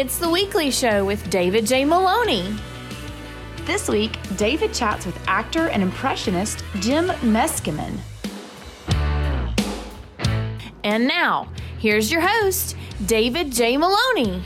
It's the weekly show with David J. Maloney. This week, David chats with actor and impressionist Jim Meskimen. And now, here's your host, David J. Maloney.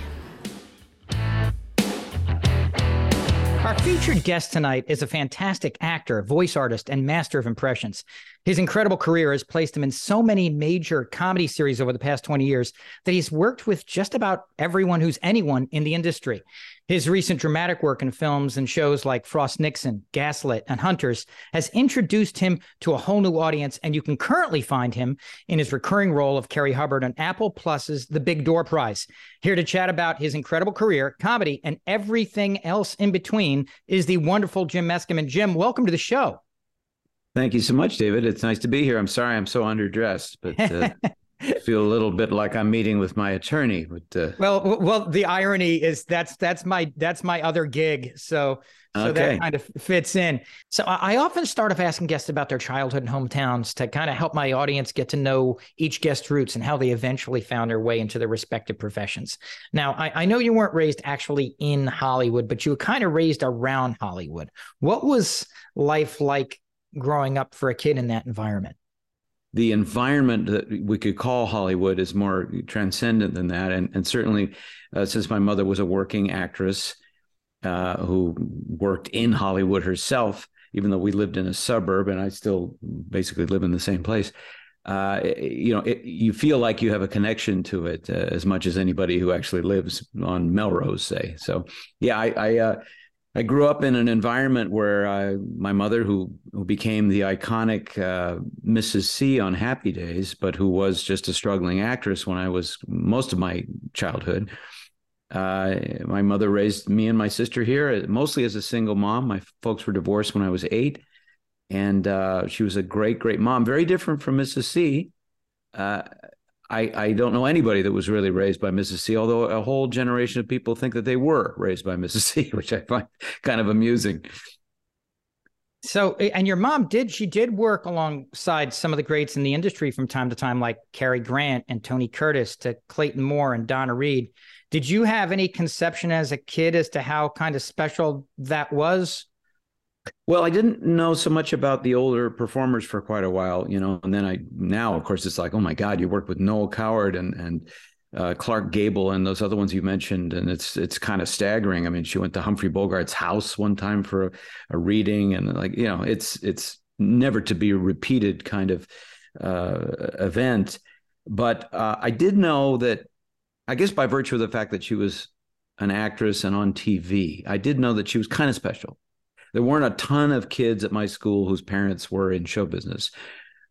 Our featured guest tonight is a fantastic actor, voice artist, and master of impressions. His incredible career has placed him in so many major comedy series over the past 20 years that he's worked with just about everyone who's anyone in the industry. His recent dramatic work in films and shows like Frost Nixon, Gaslit, and Hunters has introduced him to a whole new audience, and you can currently find him in his recurring role of Kerry Hubbard on Apple Plus's The Big Door Prize. Here to chat about his incredible career, comedy, and everything else in between is the wonderful Jim Meskimen. Jim, welcome to the show. Thank you so much, David. It's nice to be here. I'm sorry I'm so underdressed, but uh, feel a little bit like I'm meeting with my attorney. But uh... well, well, the irony is that's that's my that's my other gig. So so okay. that kind of fits in. So I often start off asking guests about their childhood and hometowns to kind of help my audience get to know each guest's roots and how they eventually found their way into their respective professions. Now, I, I know you weren't raised actually in Hollywood, but you were kind of raised around Hollywood. What was life like growing up for a kid in that environment? The environment that we could call Hollywood is more transcendent than that. And, and certainly, uh, since my mother was a working actress uh, who worked in Hollywood herself, even though we lived in a suburb and I still basically live in the same place, uh, you know, it, you feel like you have a connection to it uh, as much as anybody who actually lives on Melrose, say. So, yeah, I, I uh, I grew up in an environment where I, my mother, who who became the iconic uh, Mrs. C on Happy Days, but who was just a struggling actress when I was most of my childhood. Uh, my mother raised me and my sister here mostly as a single mom. My folks were divorced when I was eight, and uh, she was a great, great mom. Very different from Mrs. C. I, I don't know anybody that was really raised by Mrs. C, although a whole generation of people think that they were raised by Mrs. C, which I find kind of amusing. So, and your mom did, she did work alongside some of the greats in the industry from time to time, like Cary Grant and Tony Curtis to Clayton Moore and Donna Reed. Did you have any conception as a kid as to how kind of special that was? Well, I didn't know so much about the older performers for quite a while, you know, and then I now, of course, it's like, oh my God, you worked with Noel Coward and and uh, Clark Gable and those other ones you mentioned, and it's it's kind of staggering. I mean, she went to Humphrey Bogart's house one time for a, a reading, and like you know, it's it's never to be repeated kind of uh, event. But uh, I did know that, I guess by virtue of the fact that she was an actress and on TV, I did know that she was kind of special there weren't a ton of kids at my school whose parents were in show business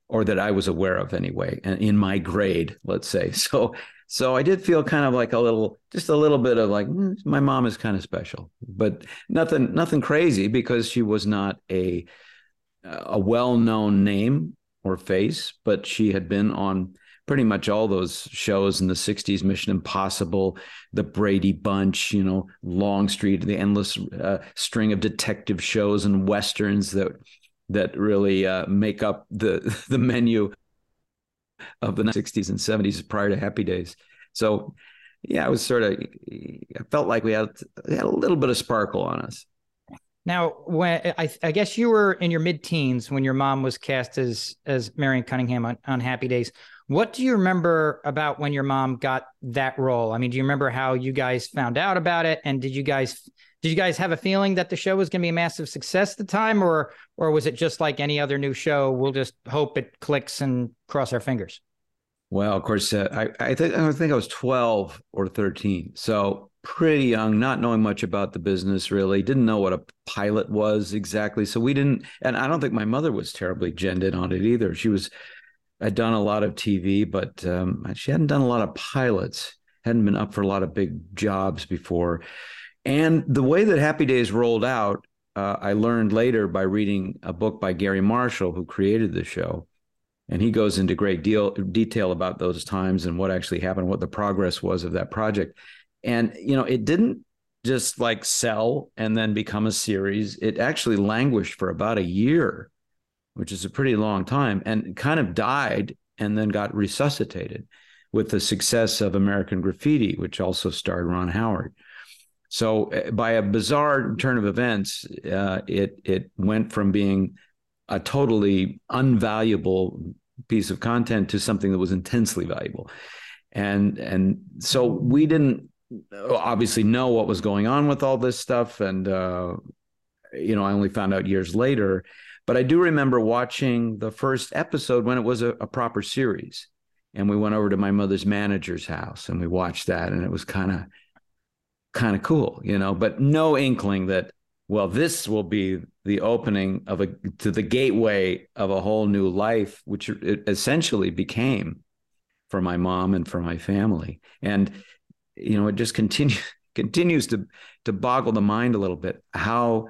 or that I was aware of anyway, in my grade, let's say. So so I did feel kind of like a little just a little bit of like mm, my mom is kind of special, but nothing nothing crazy because she was not a a well-known name or face, but she had been on pretty much all those shows in the 60s mission impossible the brady bunch you know longstreet the endless uh, string of detective shows and westerns that that really uh, make up the the menu of the 60s and 70s prior to happy days so yeah it was sort of i felt like we had, we had a little bit of sparkle on us now, when I, I, guess you were in your mid-teens when your mom was cast as as Marion Cunningham on, on Happy Days. What do you remember about when your mom got that role? I mean, do you remember how you guys found out about it? And did you guys did you guys have a feeling that the show was going to be a massive success at the time, or or was it just like any other new show? We'll just hope it clicks and cross our fingers. Well, of course, uh, I I think I think I was twelve or thirteen, so pretty young, not knowing much about the business. Really, didn't know what a pilot was exactly. So we didn't, and I don't think my mother was terribly genned in on it either. She was had done a lot of TV, but um, she hadn't done a lot of pilots, hadn't been up for a lot of big jobs before. And the way that Happy Days rolled out, uh, I learned later by reading a book by Garry Marshall, who created the show. And he goes into great deal detail about those times and what actually happened, what the progress was of that project. And, you know, it didn't just like sell and then become a series. It actually languished for about a year which is a pretty long time, and kind of died and then got resuscitated with the success of American Graffiti, which also starred Ron Howard. So, uh, by a bizarre turn of events, uh, it it went from being a totally unvaluable piece of content to something that was intensely valuable, and and so we didn't obviously know what was going on with all this stuff, and uh, you know I only found out years later. But I do remember watching the first episode when it was a, a proper series, and we went over to my mother's manager's house and we watched that, and it was kind of kind of cool, you know, but no inkling that, well, this will be the opening of a to the gateway of a whole new life, which it essentially became for my mom and for my family. And, you know, it just continues continues to to boggle the mind a little bit how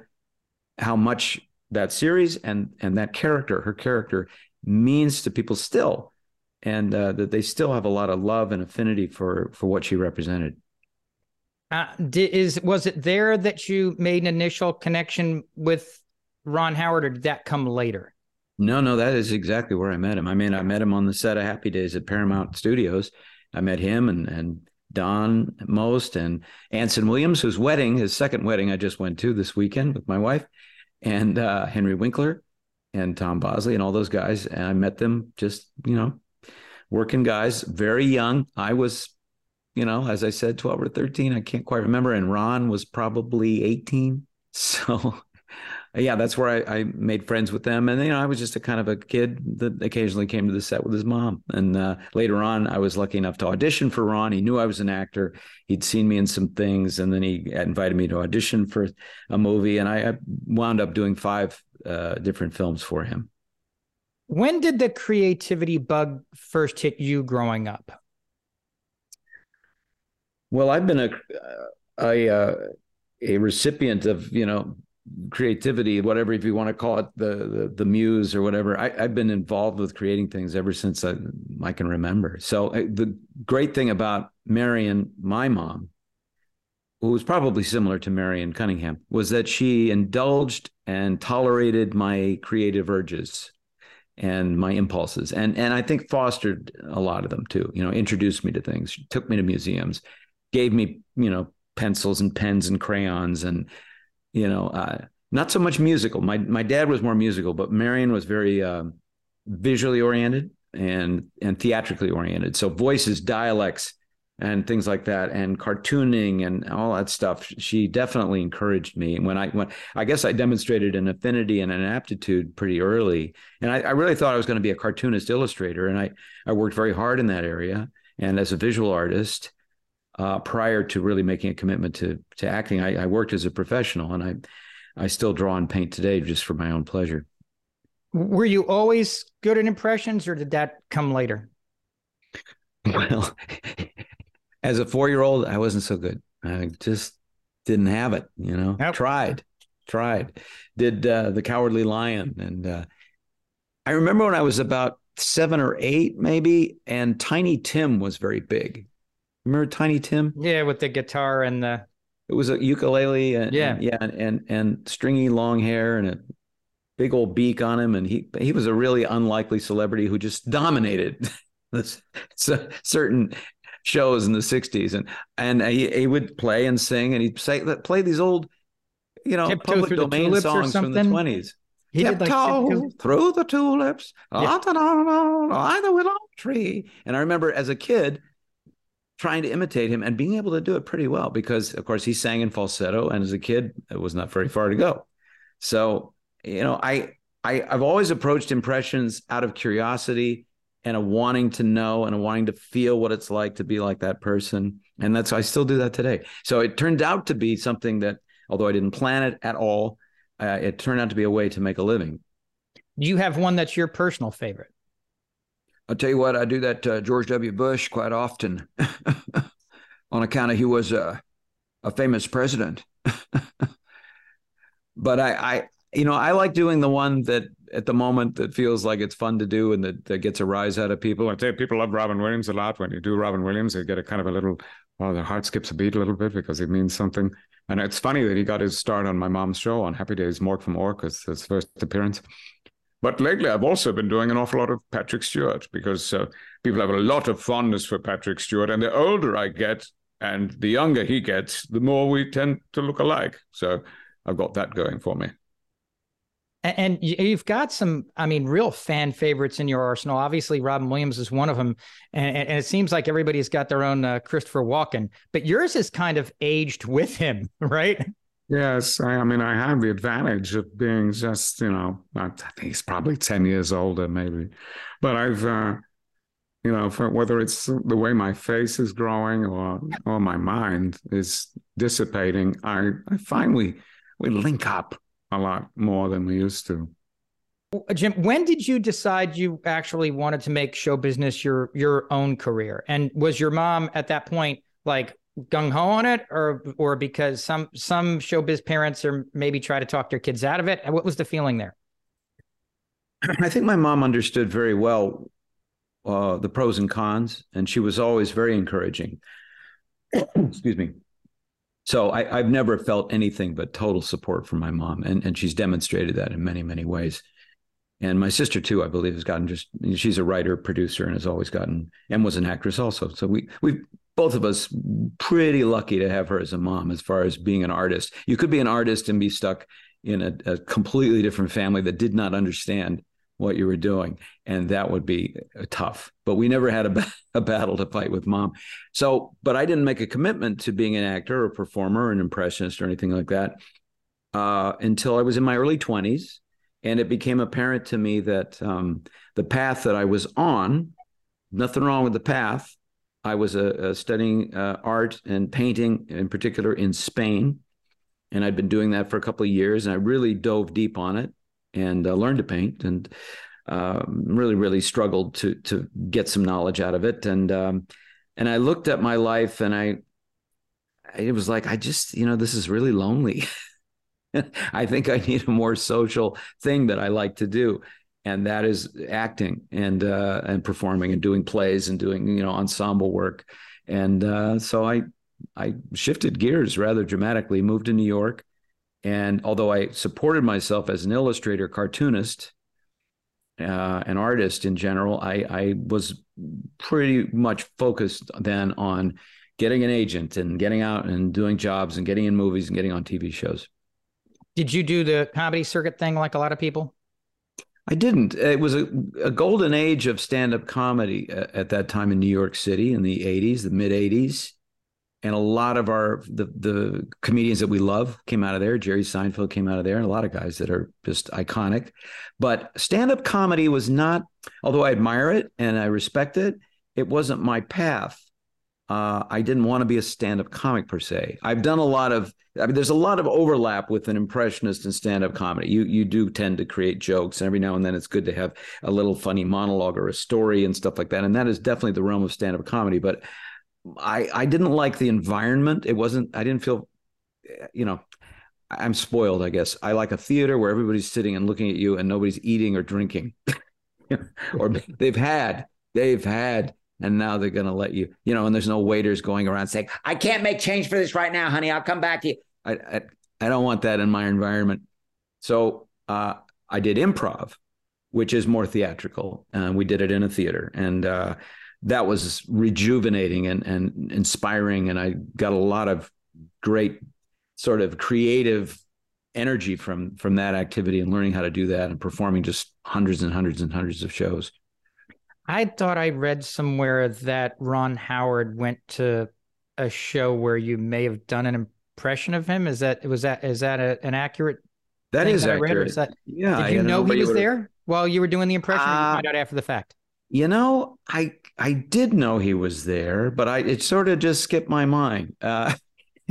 how much that series and and that character, her character, means to people still, and uh, that they still have a lot of love and affinity for for what she represented. Uh, did, is was it there that you made an initial connection with Ron Howard, or did that come later? No, no, that is exactly where I met him. I mean, I met him on the set of Happy Days at Paramount Studios. I met him and and Don Most and Anson Williams, whose wedding, his second wedding, I just went to this weekend with my wife, and uh, Henry Winkler and Tom Bosley and all those guys. And I met them just, you know, working guys, very young. I was you know, as I said, 12 or 13, I can't quite remember. And Ron was probably 18. So, yeah, that's where I, I, made friends with them. And, you know, I was just a kind of a kid that occasionally came to the set with his mom. And uh, later on, I was lucky enough to audition for Ron. He knew I was an actor. He'd seen me in some things. And then he invited me to audition for a movie. And I, I wound up doing five uh, different films for him. When did the creativity bug first hit you growing up? Well, I've been a a, uh, a recipient of you know creativity, whatever if you want to call it the the, the muse or whatever. I, have been involved with creating things ever since I, I can remember. So uh, the great thing about Marion, my mom, who was probably similar to Marion Cunningham, was that she indulged and tolerated my creative urges and my impulses and and I think fostered a lot of them too you know introduced me to things took me to museums gave me, you know, pencils and pens and crayons and, you know, uh, not so much musical. My my dad was more musical, but Marion was very uh, visually oriented and and theatrically oriented. So voices, dialects, and things like that, and cartooning and all that stuff. She definitely encouraged me. When I when I guess I demonstrated an affinity and an aptitude pretty early, and I, I really thought I was going to be a cartoonist illustrator, and I I worked very hard in that area and as a visual artist uh, prior to really making a commitment to to acting. I, I, worked as a professional, and I I still draw and paint today just for my own pleasure. Were you always good at impressions, or did that come later? Well, as a four year old, I wasn't so good. I just didn't have it. You know, yep. tried, tried, did uh, the Cowardly Lion, and uh, I remember when I was about seven or eight, maybe, and Tiny Tim was very big Remember Tiny Tim? Yeah, with the guitar and the. It was a ukulele. And, yeah, and, yeah, and, and and stringy long hair and a big old beak on him, and he he was a really unlikely celebrity who just dominated this certain shows in the '60s, and and he, he would play and sing, and he'd say play these old, you know, Tiptoe public domain songs from the '20s. He Tiptoe did like through the tulips, yeah. by the willow tree. And I remember as a kid trying to imitate him and being able to do it pretty well because of course he sang in falsetto and as a kid it was not very far to go. So you know i, I i've always approached impressions out of curiosity and a wanting to know and a wanting to feel what it's like to be like that person. And that's i still do that today. So it turned out to be something that although i didn't plan it at all uh, it turned out to be a way to make a living. Do you have one that's your personal favorite I'll tell you what, I do that uh, George W. Bush quite often on account of he was a, a famous president. but I, I, you know, I like doing the one that at the moment that feels like it's fun to do and that, that gets a rise out of people. I tell you, people love Robin Williams a lot. When you do Robin Williams, they get a kind of a little, well, their heart skips a beat a little bit because it means something. And it's funny that he got his start on my mom's show on Happy Days, Mork from as his first appearance But lately, I've also been doing an awful lot of Patrick Stewart because uh, people have a lot of fondness for Patrick Stewart. And the older I get and the younger he gets, the more we tend to look alike. So I've got that going for me. And you've got some, I mean, real fan favorites in your arsenal. Obviously, Robin Williams is one of them, and, it seems like everybody's got their own uh, Christopher Walken. But yours is kind of aged with him, right? Yes, I, I, mean, I have the advantage of being just, you know, I think he's probably ten years older, maybe, but I've, uh, you know, whether it's the way my face is growing or or my mind is dissipating, I I find we we link up a lot more than we used to. Jim, when did you decide you actually wanted to make show business your your own career? And was your mom at that point like gung ho on it, or or because some some showbiz parents are maybe try to talk their kids out of it? What was the feeling there? I think my mom understood very well uh, the pros and cons, and she was always very encouraging. Excuse me so I, have never felt anything but total support from my mom, and and she's demonstrated that in many many ways. And my sister too, I believe, has gotten just she's a writer producer and has always gotten and was an actress also. So we we both of us pretty lucky to have her as a mom as far as being an artist. You could be an artist and be stuck in a, a completely different family that did not understand what you were doing and that would be uh, tough but we never had a, a battle to fight with mom so but i didn't make a commitment to being an actor or performer or an impressionist or anything like that uh, until i was in my early 20s and it became apparent to me that um, the path that i was on nothing wrong with the path i was uh, uh, studying uh, art and painting in particular in spain and i'd been doing that for a couple of years and i really dove deep on it and uh, learned to paint and um, really really struggled to to get some knowledge out of it and um, and I looked at my life and I it was like I just you know this is really lonely. I think I need a more social thing that I like to do and that is acting and uh, and performing and doing plays and doing you know ensemble work and uh, so I I shifted gears rather dramatically moved to New York and although I supported myself as an illustrator, cartoonist, uh, an artist in general, I, I was pretty much focused then on getting an agent and getting out and doing jobs and getting in movies and getting on TV shows. Did you do the comedy circuit thing like a lot of people? I didn't. It was a, a golden age of stand up comedy at, at that time in New York City in the 80s, the mid 80s and a lot of our the the comedians that we love came out of there. Jerry Seinfeld came out of there, and a lot of guys that are just iconic. But stand up comedy was not, although I admire it and I respect it, it wasn't my path. Uh, I didn't want to be a stand up comic per se. I've done a lot of. I mean, there's a lot of overlap with an impressionist and stand up comedy. You you do tend to create jokes, and every now and then it's good to have a little funny monologue or a story and stuff like that. And that is definitely the realm of stand up comedy. But I I didn't like the environment. It wasn't. I didn't feel, you know, I'm spoiled. I guess I like a theater where everybody's sitting and looking at you and nobody's eating or drinking, or they've had they've had and now they're going to let you you know and there's no waiters going around saying i can't make change for this right now honey i'll come back to you i i, I don't want that in my environment so uh, i did improv which is more theatrical uh, we did it in a theater and uh, that was rejuvenating and, and inspiring. And I got a lot of great sort of creative energy from from that activity and learning how to do that and performing just hundreds and hundreds and hundreds of shows. I thought I read somewhere that Ron Howard went to a show where you may have done an impression of him. Is that was that is that a, an accurate? That is that accurate. Is that, yeah. Did you know he was there while you were doing the impression? Uh, or you find out after the fact? You know, I I did know he was there, but I it sort of just skipped my mind. Uh,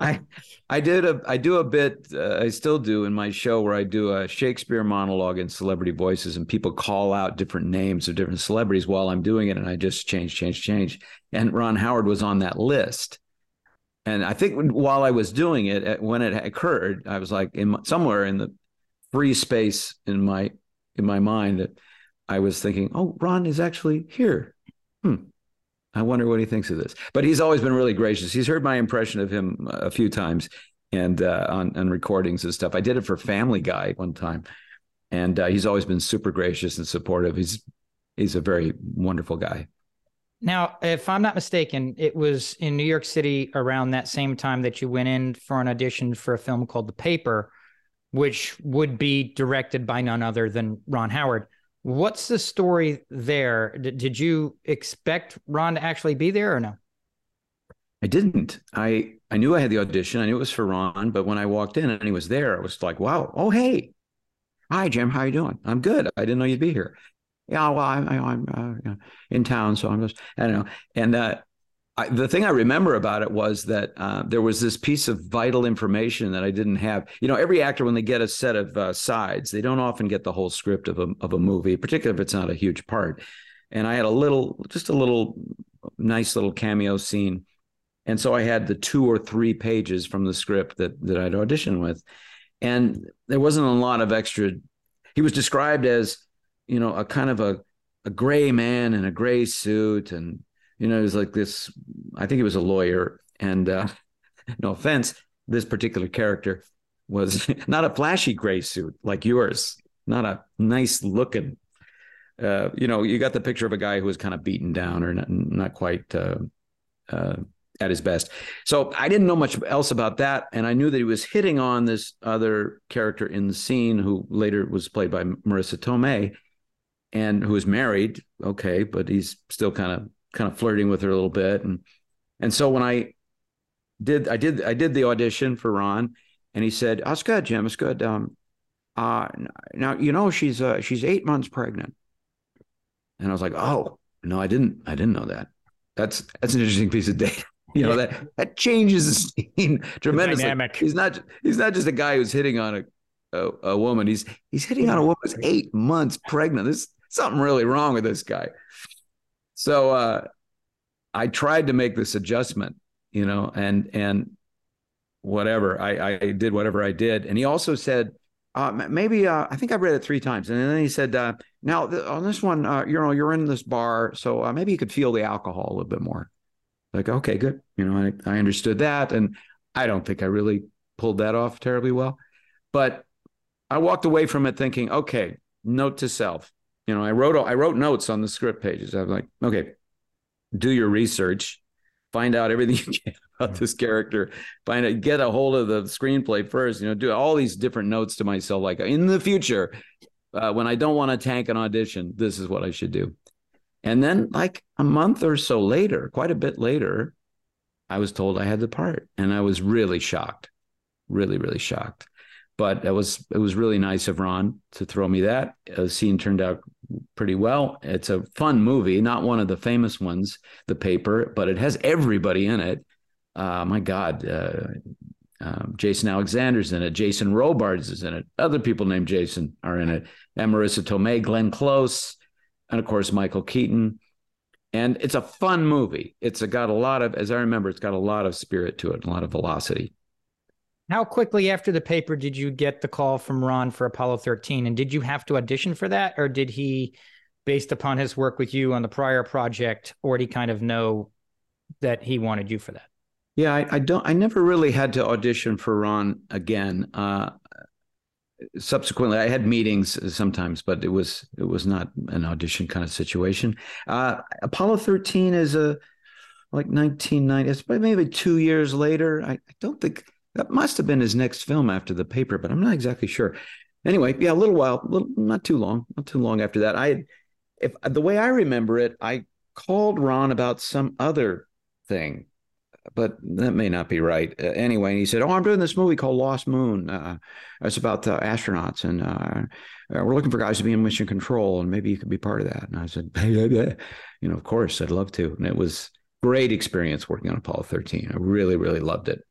I I did a I do a bit uh, I still do in my show where I do a Shakespeare monologue in celebrity voices and people call out different names of different celebrities while I'm doing it and I just change change change and Ron Howard was on that list and I think while I was doing it when it occurred I was like in my, somewhere in the free space in my in my mind that I was thinking, oh, Ron is actually here. Hmm. I wonder what he thinks of this. But he's always been really gracious. He's heard my impression of him a few times and uh, on, on recordings and stuff. I did it for Family Guy one time. and uh, he's always been super gracious and supportive. He's he's a very wonderful guy. Now, if I'm not mistaken, it was in New York City around that same time that you went in for an audition for a film called The Paper, which would be directed by none other than Ron Howard. What's the story there? D- did you expect Ron to actually be there or no? I didn't. I I knew I had the audition. I knew it was for Ron, but when I walked in and he was there, I was like, "Wow! Oh, hey, hi, Jim. How you doing? I'm good. I didn't know you'd be here. Yeah, well, I, I, am uh, in town, so I'm just I don't know." And uh, I, the thing I remember about it was that uh, there was this piece of vital information that I didn't have. You know, every actor when they get a set of uh, sides, they don't often get the whole script of a of a movie, particularly if it's not a huge part. And I had a little, just a little nice little cameo scene and so I had the two or three pages from the script that that I'd auditioned with, and there wasn't a lot of extra. He was described as, you know, a kind of a a gray man in a gray suit, and you know, it was like this. I think he was a lawyer, and uh, no offense, this particular character was not a flashy gray suit like yours, not a nice looking. Uh, you know, you got the picture of a guy who was kind of beaten down or not, not quite uh, uh, at his best. So I didn't know much else about that, and I knew that he was hitting on this other character in the scene, who later was played by Marisa Tomei, and who is married. Okay, but he's still kind of kind of flirting with her a little bit, and and so when I did, I did, I did the audition for Ron, and he said, "Oh, it's good, Jim. It's good." Um, uh, now you know she's uh, she's eight months pregnant, and I was like, "Oh no, I didn't, I didn't know that." That's that's an interesting piece of data. You know that that changes the scene tremendously. dynamic. He's not he's not just a guy who's hitting on a, a a woman. He's he's hitting on a woman who's eight months pregnant. There's something really wrong with this guy. So uh, I tried to make this adjustment, you know, and and whatever I I did whatever I did, and he also said. Uh, maybe uh, I think I read it three times, and then he said, uh, "Now th- on this one, uh, you know, you're in this bar, so uh, maybe you could feel the alcohol a little bit more." like okay good you know I, I understood that and i don't think i really pulled that off terribly well but i walked away from it thinking okay note to self you know i wrote i wrote notes on the script pages i was like okay do your research find out everything you can about this character find it get a hold of the screenplay first you know do all these different notes to myself like in the future uh, when i don't want to tank an audition this is what i should do and then, like a month or so later, quite a bit later, I was told I had the part, and I was really shocked, really, really shocked. But it was it was really nice of Ron to throw me that. The scene turned out pretty well. It's a fun movie, not one of the famous ones, The Paper, but it has everybody in it. Uh, my God, uh, um, Jason Alexander's in it. Jason Robards is in it. Other people named Jason are in it. And Marisa Tomei, Glenn Close, and of course Michael Keaton. And it's a fun movie. It's a, got a lot of, as I remember, it's got a lot of spirit to it, a lot of velocity. How quickly after the paper did you get the call from Ron for Apollo 13? And did you have to audition for that? Or did he, based upon his work with you on the prior project, already kind of know that he wanted you for that? Yeah, I, I don't. I never really had to audition for Ron again. Uh, subsequently i had meetings sometimes but it was it was not an audition kind of situation uh, apollo 13 is a like 1990 it's maybe two years later I, I, don't think that must have been his next film after the paper but i'm not exactly sure anyway yeah a little while little, not too long not too long after that i if the way i remember it i called ron about some other thing but that may not be right. Uh, anyway, he said, "Oh, I'm doing this movie called Lost Moon. Uh, it's about the astronauts, and uh, uh, we're looking for guys to be in mission control, and maybe you could be part of that." And I said, "You know, of course, I'd love to." And it was great experience working on Apollo 13. I really, really loved it.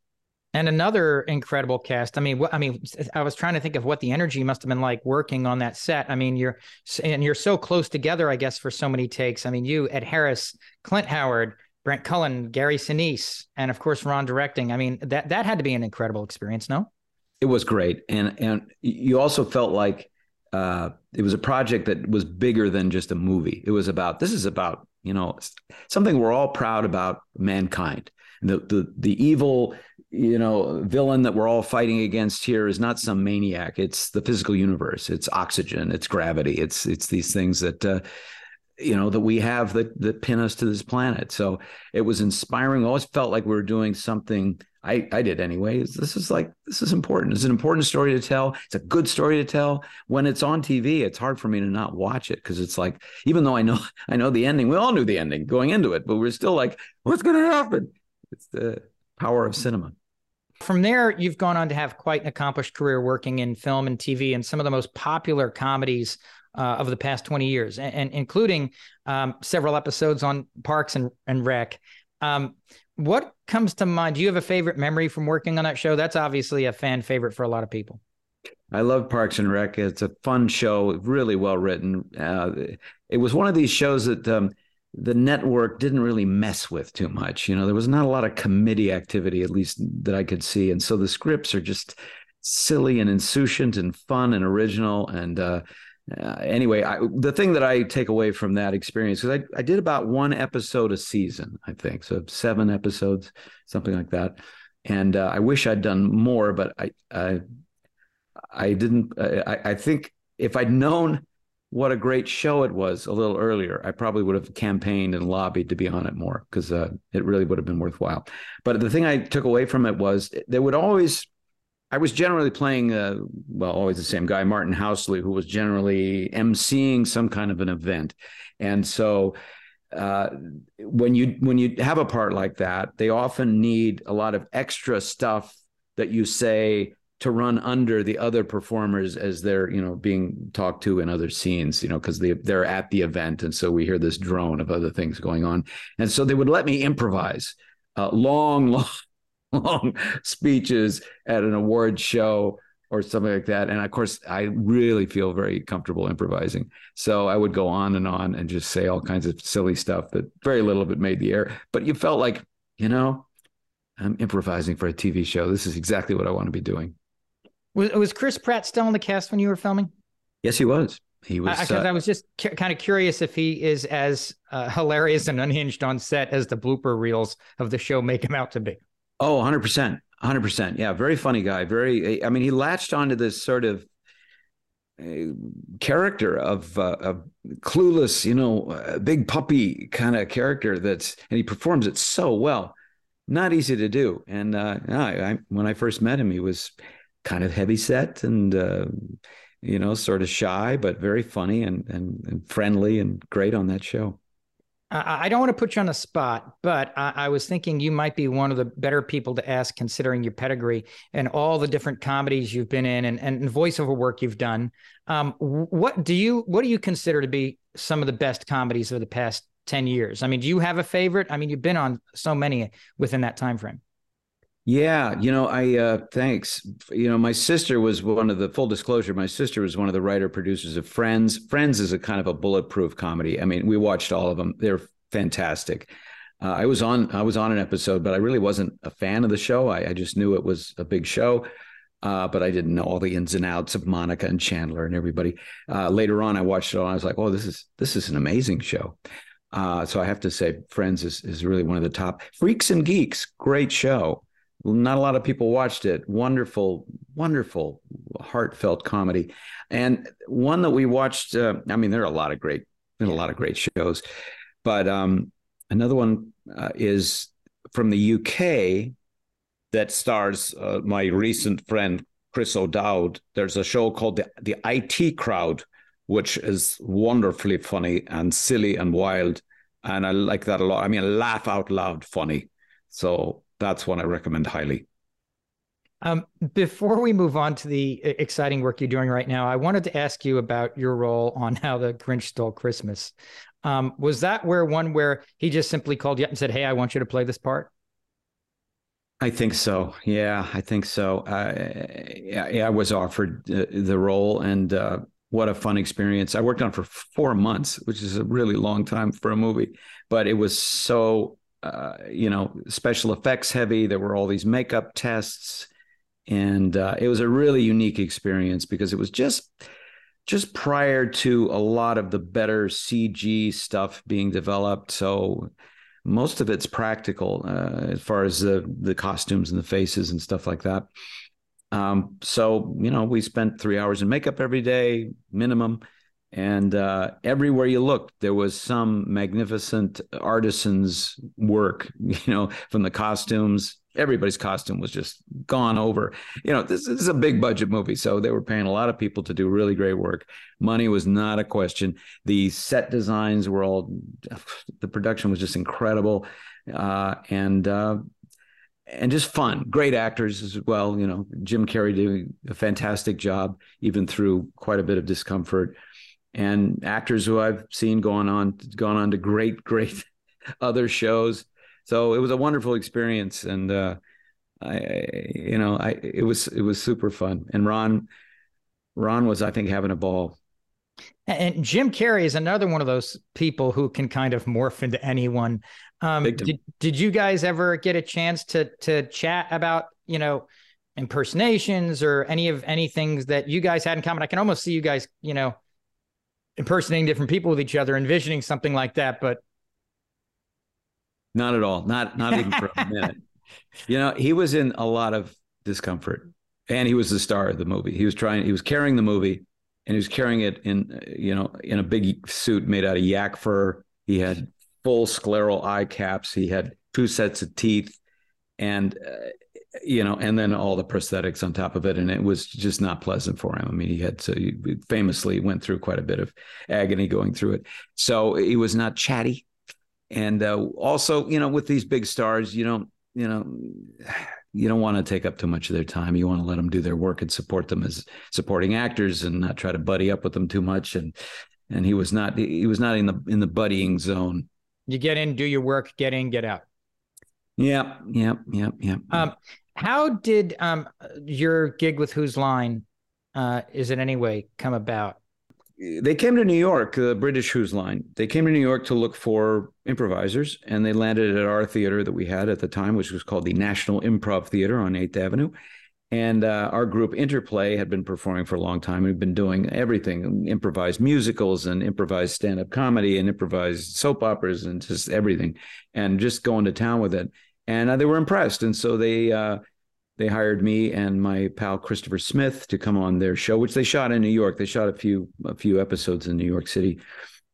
And another incredible cast. I mean, I mean, I was trying to think of what the energy must have been like working on that set. I mean, you're and you're so close together, I guess, for so many takes. I mean, you, Ed Harris, Clint Howard, Brett Cullen, Gary Sinise, and of course Ron directing. I mean, that that had to be an incredible experience, no? It was great, and and you also felt like uh, it was a project that was bigger than just a movie. It was about this is about you know something we're all proud about mankind. The the the evil you know villain that we're all fighting against here is not some maniac. It's the physical universe. It's oxygen. It's gravity. It's it's these things that. Uh, you know that we have that that pin us to this planet. So it was inspiring. Always felt like we were doing something I, I did anyway. This is like this is important. It's an important story to tell. It's a good story to tell. When it's on TV, it's hard for me to not watch it because it's like even though I know I know the ending, we all knew the ending going into it, but we're still like, what's going to happen? It's the power of cinema. From there, you've gone on to have quite an accomplished career working in film and TV and some of the most popular comedies uh, of the past 20 years, and, and including um, several episodes on Parks and, and Rec. Um, what comes to mind? Do you have a favorite memory from working on that show? That's obviously a fan favorite for a lot of people. I love Parks and Rec. It's a fun show, really well written. Uh, it was one of these shows that um, the network didn't really mess with too much. You know, there was not a lot of committee activity, at least that I could see, and so the scripts are just silly and insouciant and fun and original. And uh, uh, anyway, I, the thing that I take away from that experience because I, I did about one episode a season, I think, so seven episodes, something like that. And uh, I wish I'd done more, but I I, I didn't. I, I think if I'd known what a great show it was a little earlier, I probably would have campaigned and lobbied to be on it more because uh, it really would have been worthwhile. But the thing I took away from it was there would always I was generally playing, uh, well, always the same guy, Martin Housley, who was generally emceeing some kind of an event, and so uh, when you when you have a part like that, they often need a lot of extra stuff that you say to run under the other performers as they're you know being talked to in other scenes you know because they they're at the event and so we hear this drone of other things going on and so they would let me improvise uh, long long long speeches at an award show or something like that. And of course, I really feel very comfortable improvising. So I would go on and on and just say all kinds of silly stuff that very little of it made the air. But you felt like, you know, I'm improvising for a TV show. This is exactly what I want to be doing. Was, was Chris Pratt still in the cast when you were filming? Yes, he was. He was. Because uh, I was just cu- kind of curious if he is as uh, hilarious and unhinged on set as the blooper reels of the show make him out to be. Oh, 100%. 100%. Yeah, very funny guy. Very I mean, he latched onto this sort of uh, character of uh, a clueless, you know, big puppy kind of character that's and he performs it so well. Not easy to do. And uh, I, I, when I first met him, he was kind of heavy set and uh, you know, sort of shy, but very funny and, and, and friendly and great on that show. I don't want to put you on the spot, but I, I, was thinking you might be one of the better people to ask, considering your pedigree and all the different comedies you've been in and, and voiceover work you've done. Um, what do you what do you consider to be some of the best comedies of the past ten years? I mean, do you have a favorite? I mean, you've been on so many within that time frame. Yeah, you know, I uh thanks. You know, my sister was one of the full disclosure, my sister was one of the writer producers of Friends. Friends is a kind of a bulletproof comedy. I mean, we watched all of them. They're fantastic. Uh, I was on I was on an episode, but I really wasn't a fan of the show. I, I just knew it was a big show. Uh, but I didn't know all the ins and outs of Monica and Chandler and everybody. Uh, later on, I watched it all. I was like, "Oh, this is this is an amazing show." Uh, so I have to say, Friends is is really one of the top. Freaks and Geeks, great show. Not a lot of people watched it. Wonderful, wonderful, heartfelt comedy, and one that we watched. Uh, I mean, there are a lot of great, there are a lot of great shows, but um, another one uh, is from the UK that stars uh, my recent friend Chris O'Dowd. There's a show called the the IT Crowd, which is wonderfully funny and silly and wild, and I like that a lot. I mean, laugh out loud funny. So that's one I recommend highly. Um, before we move on to the exciting work you're doing right now, I wanted to ask you about your role on How the Grinch Stole Christmas. Um, was that where one where he just simply called you up and said, "Hey, I want you to play this part"? I think so. Yeah, I think so. Uh, yeah, I was offered the role, and uh, what a fun experience! I worked on for four months, which is a really long time for a movie, but it was so uh, you know, special effects heavy. There were all these makeup tests, and uh, it was a really unique experience because it was just just prior to a lot of the better CG stuff being developed. So most of it's practical uh, as far as the the costumes and the faces and stuff like that. Um, so you know, we spent three hours in makeup every day, minimum, and uh, everywhere you looked, there was some magnificent artisan's work. You know, from the costumes everybody's costume was just gone over. You know, this, this, is a big budget movie, so they were paying a lot of people to do really great work. Money was not a question. The set designs were all, the production was just incredible, uh, and uh, and just fun. Great actors as well. You know, Jim Carrey doing a fantastic job, even through quite a bit of discomfort. And actors who I've seen going on gone on to great, great other shows so it was a wonderful experience and uh, I, you know, I it was it was super fun. And Ron, Ron was I think having a ball. And Jim Carrey is another one of those people who can kind of morph into anyone. Um, did did you guys ever get a chance to to chat about you know impersonations or any of any things that you guys had in common? I can almost see you guys you know impersonating different people with each other, envisioning something like that. But not at all. Not not even for a minute. You know, he was in a lot of discomfort, and he was the star of the movie. He was trying. He was carrying the movie, and he was carrying it in you know in a big suit made out of yak fur. He had full scleral eye caps. He had two sets of teeth, and uh, you know, and then all the prosthetics on top of it, and it was just not pleasant for him. I mean, he had to he famously went through quite a bit of agony going through it. So he was not chatty. And uh, also you know with these big stars you don't you know you don't want to take up too much of their time. You want to let them do their work and support them as supporting actors and not try to buddy up with them too much. And and he was not he was not in the in the buddying zone. You get in do your work get in get out. Yep yep yep yep. Um how did um your gig with whose line uh is in any way come about they came to New York, the British Whose Line. They came to New York to look for improvisers, and they landed at our theater that we had at the time, which was called the National Improv Theater on 8th Avenue. And uh, our group Interplay had been performing for a long time. We've been doing everything improvised musicals and improvised stand up comedy and improvised soap operas and just everything, and just going to town with it. And uh, they were impressed. And so they, uh, they hired me and my pal Christopher Smith to come on their show, which they shot in New York. They shot a few a few episodes in New York City.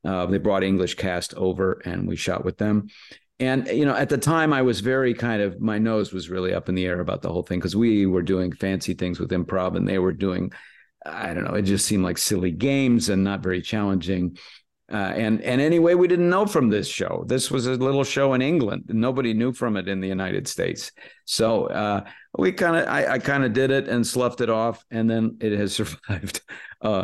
Uh, they brought English cast over, and we shot with them. And you know, at the time, I was very kind of my nose was really up in the air about the whole thing because we were doing fancy things with improv, and they were doing, I don't know, it just seemed like silly games and not very challenging. Uh, and and anyway, we didn't know from this show. This was a little show in England. Nobody knew from it in the United States. So uh, we kind of, I, I kind of did it and sloughed it off, and then it has survived uh,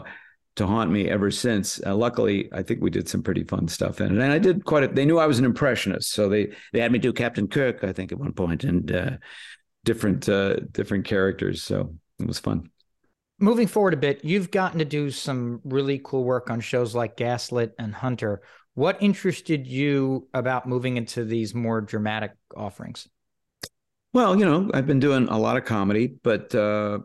to haunt me ever since. Uh, luckily, I think we did some pretty fun stuff in it, and I did quite. A, they knew I was an impressionist, so they they had me do Captain Kirk, I think, at one point, and uh, different uh, different characters. So it was fun moving forward a bit, you've gotten to do some really cool work on shows like Gaslit and Hunter. What interested you about moving into these more dramatic offerings? Well, you know, I've been doing a lot of comedy, but uh,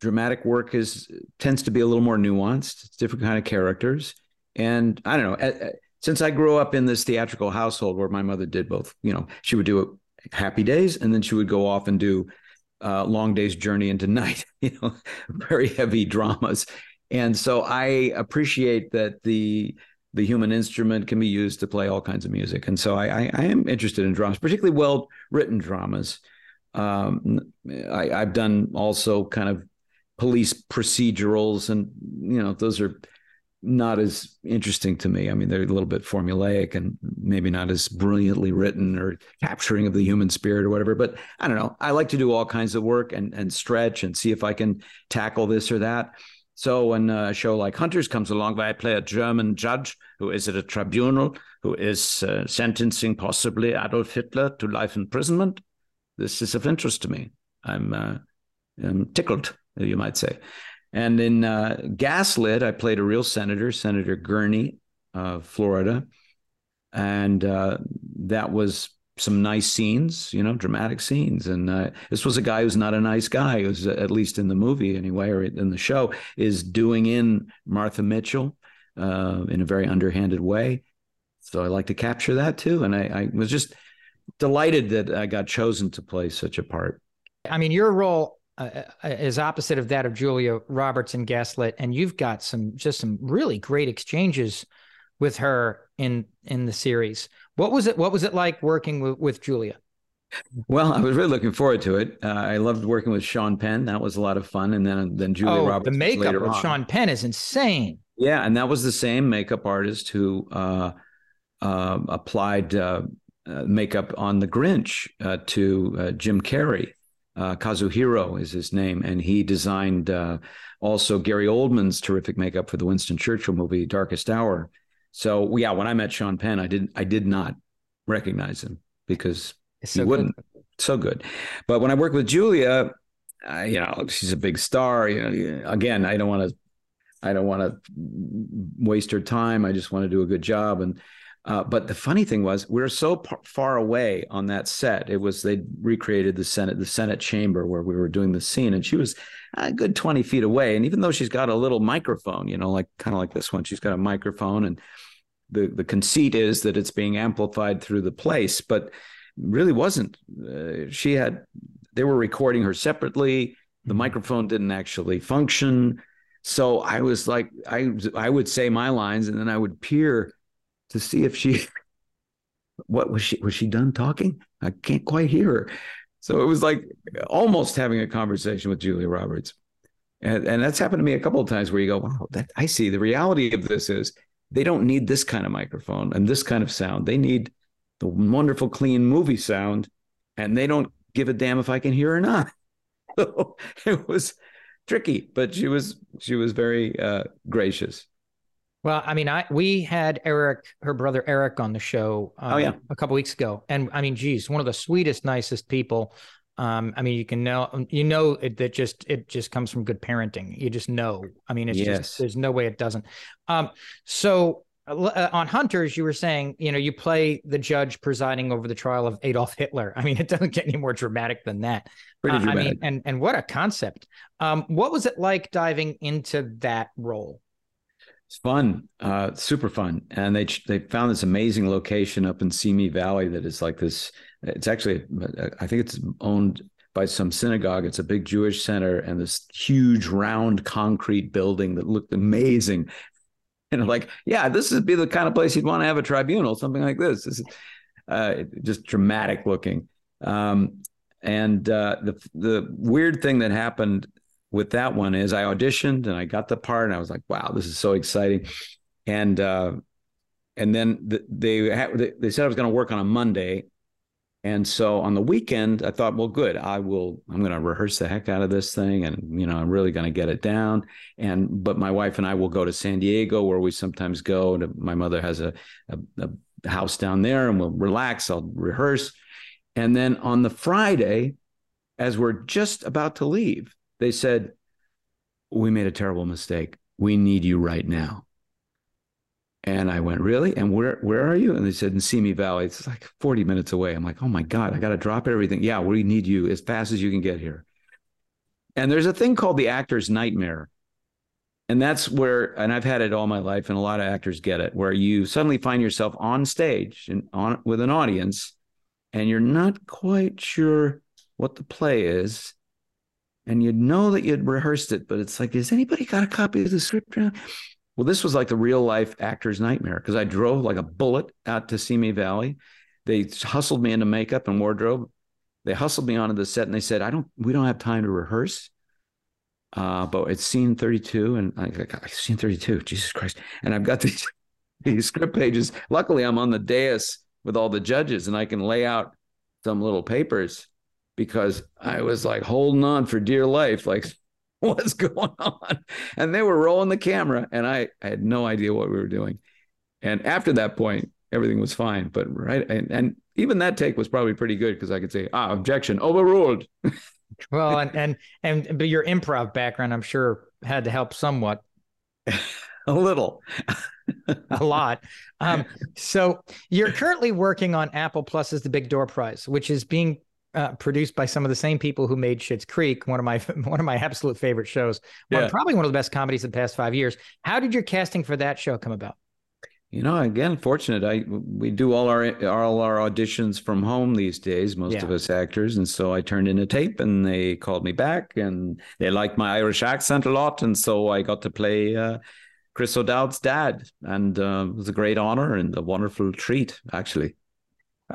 dramatic work is tends to be a little more nuanced. It's different kind of characters, and I don't know. Since I grew up in this theatrical household where my mother did both, you know, she would do happy days, and then she would go off and do uh, Long Day's Journey into Night, you know, very heavy dramas. And so I appreciate that the the human instrument can be used to play all kinds of music. And so I, I, I am interested in dramas, particularly well written dramas. Um, I, I've done also kind of police procedurals, and you know, those are not as interesting to me. I mean, they're a little bit formulaic and maybe not as brilliantly written or capturing of the human spirit or whatever. But I don't know. I like to do all kinds of work and and stretch and see if I can tackle this or that. So when a show like Hunters comes along, where I play a German judge who is at a tribunal who is uh, sentencing possibly Adolf Hitler to life imprisonment, this is of interest to me. I'm, uh, I'm tickled, you might say. And in uh, Gaslit, I played a real senator, Senator Gurney of Florida. And uh, that was some nice scenes, you know, dramatic scenes. And uh, this was a guy who's not a nice guy, who's at least in the movie anyway, or in the show, is doing in Martha Mitchell uh, in a very underhanded way. So I like to capture that too. And I, I was just delighted that I got chosen to play such a part. I mean, your role uh, uh, is opposite of that of Julia Roberts in Gaslit, and you've got some just some really great exchanges with her in in the series. What was it? What was it like working with, with Julia? Well, I was really looking forward to it. Uh, I loved working with Sean Penn. That was a lot of fun. And then then Julia oh, Roberts. The makeup with on. Sean Penn is insane. Yeah, and that was the same makeup artist who uh, uh, applied uh, uh, makeup on the Grinch uh, to Jim Carrey. Kazuhiro is his name, and he designed also Gary Oldman's terrific makeup for the Winston Churchill movie Darkest Hour. So yeah, when I met Sean Penn, I didn't I did not recognize him because so he wouldn't good. so good. But when I worked with Julia, uh, you know, she's a big star. You know, again, I don't want to I don't want to waste her time. I just want to do a good job. And uh, but the funny thing was, we were so par- far away on that set. It was they recreated the Senate, the Senate chamber where we were doing the scene, and she was a good twenty feet away. And even though she's got a little microphone, you know, like kind of like this one, she's got a microphone, and the the conceit is that it's being amplified through the place, but really wasn't. Uh, she had they were recording her separately. The mm-hmm. microphone didn't actually function. So I was like, I I would say my lines, and then I would peer to see if she what was she was she done talking? I can't quite hear her. So it was like almost having a conversation with Julia Roberts. And, and that's happened to me a couple of times where you go, wow, that I see the reality of this is they don't need this kind of microphone and this kind of sound. They need the wonderful, clean movie sound, and they don't give a damn if I can hear or not. So it was tricky, but she was she was very uh, gracious. Well, I mean, I we had Eric, her brother Eric, on the show. Uh, oh yeah, a couple weeks ago, and I mean, geez, one of the sweetest, nicest people. Um, I mean, you can know, you know, it, that just it just comes from good parenting. You just know. I mean, it's yes. just there's no way it doesn't. Um, so uh, on Hunters, you were saying, you know, you play the judge presiding over the trial of Adolf Hitler. I mean, it doesn't get any more dramatic than that. Pretty dramatic. Uh, I mean, and and what a concept. Um, what was it like diving into that role? It's fun, uh, super fun, and they they found this amazing location up in Simi Valley that is like this. It's actually, I think it's owned by some synagogue. It's a big Jewish center, and this huge round concrete building that looked amazing. And like, yeah, this would be the kind of place you'd want to have a tribunal, something like this. This is uh, just dramatic looking. Um, and uh, the the weird thing that happened with that one is I auditioned and I got the part and I was like, wow, this is so exciting. And uh, and then the, they they said I was going to work on a Monday, and so on the weekend I thought, well, good, I will. I'm going to rehearse the heck out of this thing, and you know I'm really going to get it down. And but my wife and I will go to San Diego where we sometimes go. And my mother has a, a, a house down there, and we'll relax. I'll rehearse, and then on the Friday, as we're just about to leave they said, We made a terrible mistake. We need you right now. And I went, Really? And where where are you? And they said, In Simi Valley. It's like 40 minutes away. I'm like, Oh my God, I got to drop everything. Yeah, we need you as fast as you can get here. And there's a thing called the actor's nightmare. And that's where, and I've had it all my life, and a lot of actors get it, where you suddenly find yourself on stage and on with an audience, and you're not quite sure what the play is and you'd know that you'd rehearsed it, but it's like, has anybody got a copy of the script? Well, this was like the real life actor's nightmare because I drove like a bullet out to Simi Valley. They hustled me into makeup and wardrobe. They hustled me onto the set and they said, I don't, we don't have time to rehearse. Uh, but it's scene 32 and I like, scene 32, Jesus Christ. And I've got these, these script pages. Luckily, I'm on the dais with all the judges and I can lay out some little papers because I was like holding on for dear life, like what's going on? And they were rolling the camera, and I, I had no idea what we were doing. And after that point, everything was fine. But right, and, and even that take was probably pretty good because I could say, ah, objection, overruled. well, and and and but your improv background, I'm sure, had to help somewhat. a little. a lot. Um, so you're currently working on Apple Plus's The Big Door Prize, which is being uh, produced by some of the same people who made Schitt's Creek, one of my one of my absolute favorite shows, one, Yeah. probably one of the best comedies of the past five years. How did your casting for that show come about? You know, again, fortunate. I we do all our all our auditions from home these days. Most Yeah. of us actors, and so I turned in a tape, and they called me back, and they liked my Irish accent a lot, and so I got to play uh, Chris O'Dowd's dad, and uh, it was a great honor and a wonderful treat, actually.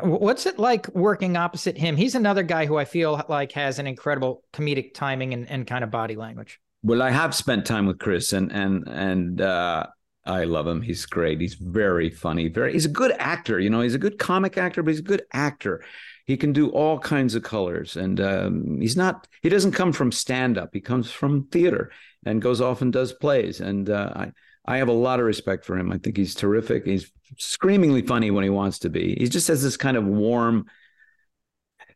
What's it like working opposite him? He's another guy who I feel like has an incredible comedic timing and, and kind of body language. Well, I have spent time with Chris, and and and uh, I love him. He's great. He's very funny. Very. He's a good actor. You know, he's a good comic actor, but he's a good actor. He can do all kinds of colors, and um, he's not. He doesn't come from stand up. He comes from theater, and goes off and does plays. And uh, I I have a lot of respect for him. I think he's terrific. He's screamingly funny when he wants to be. He just has this kind of warm,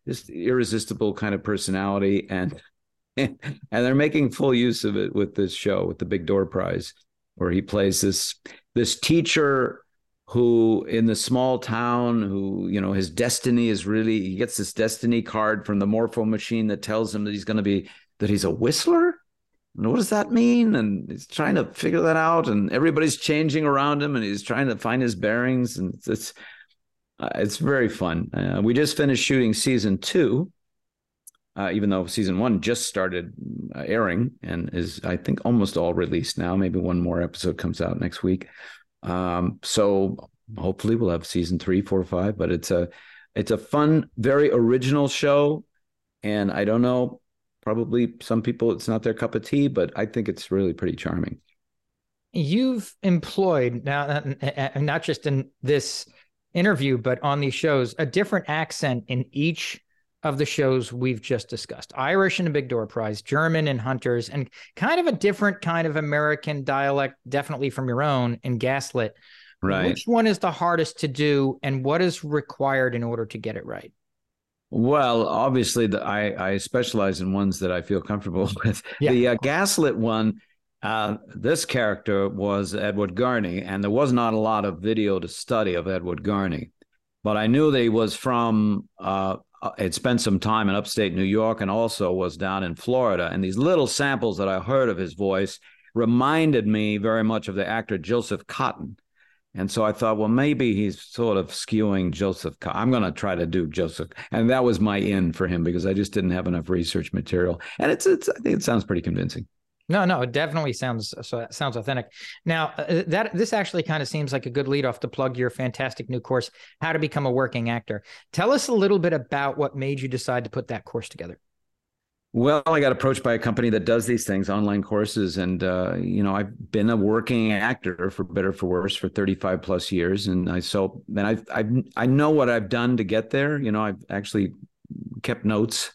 just irresistible kind of personality, and and they're making full use of it with this show with the Big Door Prize, where he plays this this teacher who in the small town who you know his destiny is really he gets this destiny card from the morpho machine that tells him that he's going to be that he's a whistler and what does that mean and he's trying to figure that out and everybody's changing around him and he's trying to find his bearings and it's it's, uh, it's very fun uh, we just finished shooting season two uh, even though season one just started uh, airing and is I think almost all released now. Maybe one more episode comes out next week. Um, so hopefully we'll have season three, four, five. But it's a it's a fun, very original show, and I don't know. Probably some people it's not their cup of tea, but I think it's really pretty charming. You've employed now, uh, uh, not just in this interview, but on these shows, a different accent in each of the shows we've just discussed Irish in the Big Door Prize, German in Hunters, and kind of a different kind of American dialect, definitely from your own in Gaslit. Right. Which one is the hardest to do, and what is required in order to get it right? Well, obviously, the, I I specialize in ones that I feel comfortable with. Yeah. The uh, Gaslit one, uh, this character was Edward Gurney, and there was not a lot of video to study of Edward Gurney, but I knew that he was from. Uh, uh, had spent some time in upstate New York, and also was down in Florida. And these little samples that I heard of his voice reminded me very much of the actor Joseph Cotten. And so I thought, well, maybe he's sort of skewing Joseph. Co- I'm going to try to do Joseph, and that was my in for him because I just didn't have enough research material. And it's, it's I think it sounds pretty convincing. No, no, it definitely sounds so sounds authentic. Now, uh, that this actually kind of seems like a good lead off to plug your fantastic new course, How to Become a Working Actor. Tell us a little bit about what made you decide to put that course together. Well, I got approached by a company that does these things, online courses, and uh, you know, I've been a working actor for better for worse for 35 plus years, and I so and I I I know what I've done to get there. You know, I've actually kept notes,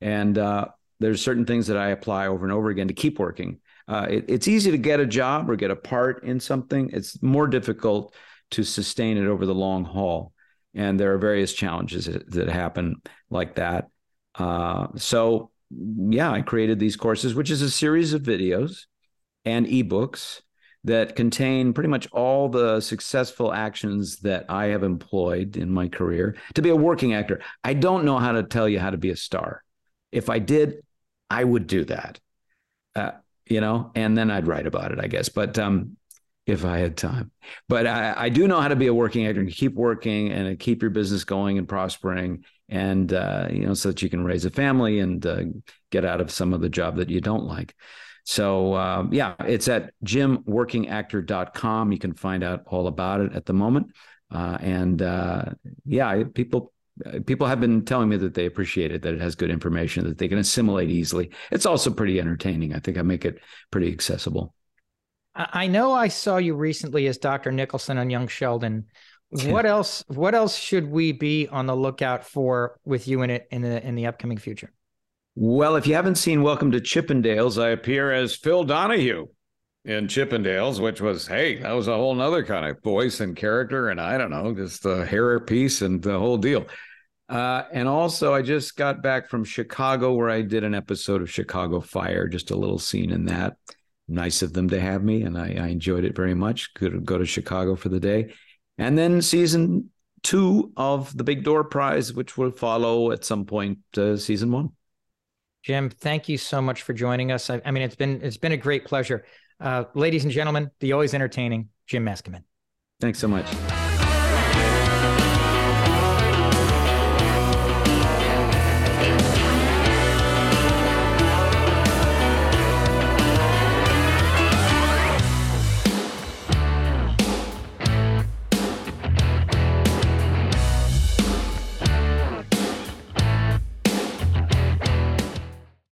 and uh, there's certain things that I apply over and over again to keep working. Uh, it, it's easy to get a job or get a part in something. It's more difficult to sustain it over the long haul, and there are various challenges that, that happen like that. Uh, so yeah, I created these courses, which is a series of videos and ebooks that contain pretty much all the successful actions that I have employed in my career to be a working actor. I don't know how to tell you how to be a star. If I did, I would do that. Uh, you know, and then I'd write about it, I guess. But um, if I had time, but I, I do know how to be a working actor and keep working and keep your business going and prospering, and uh, you know, so that you can raise a family and uh, get out of some of the job that you don't like. So um, yeah, it's at jimworkingactor.com. You can find out all about it at the moment. Uh, and uh, yeah, people people have been telling me that they appreciate it, that it has good information, that they can assimilate easily. It's also pretty entertaining. I think I make it pretty accessible. I know I saw you recently as Dr. Nicholson on Young Sheldon. What else? What else should we be on the lookout for with you in it in the in the upcoming future? Well, if you haven't seen Welcome to Chippendales, I appear as Phil Donahue in Chippendales, which was, hey, that was a whole nother kind of voice and character. And I don't know, just the hair piece and the whole deal. Uh, and also, I just got back from Chicago where I did an episode of Chicago Fire, just a little scene in that. Nice of them to have me, and I, I enjoyed it very much. Could go to Chicago for the day, and then season two of the Big Door Prize, which will follow at some point uh, season one. Jim, thank you so much for joining us. I, I mean, it's been it's been a great pleasure. Uh, ladies and gentlemen, the always entertaining Jim Meskimen. Thanks so much.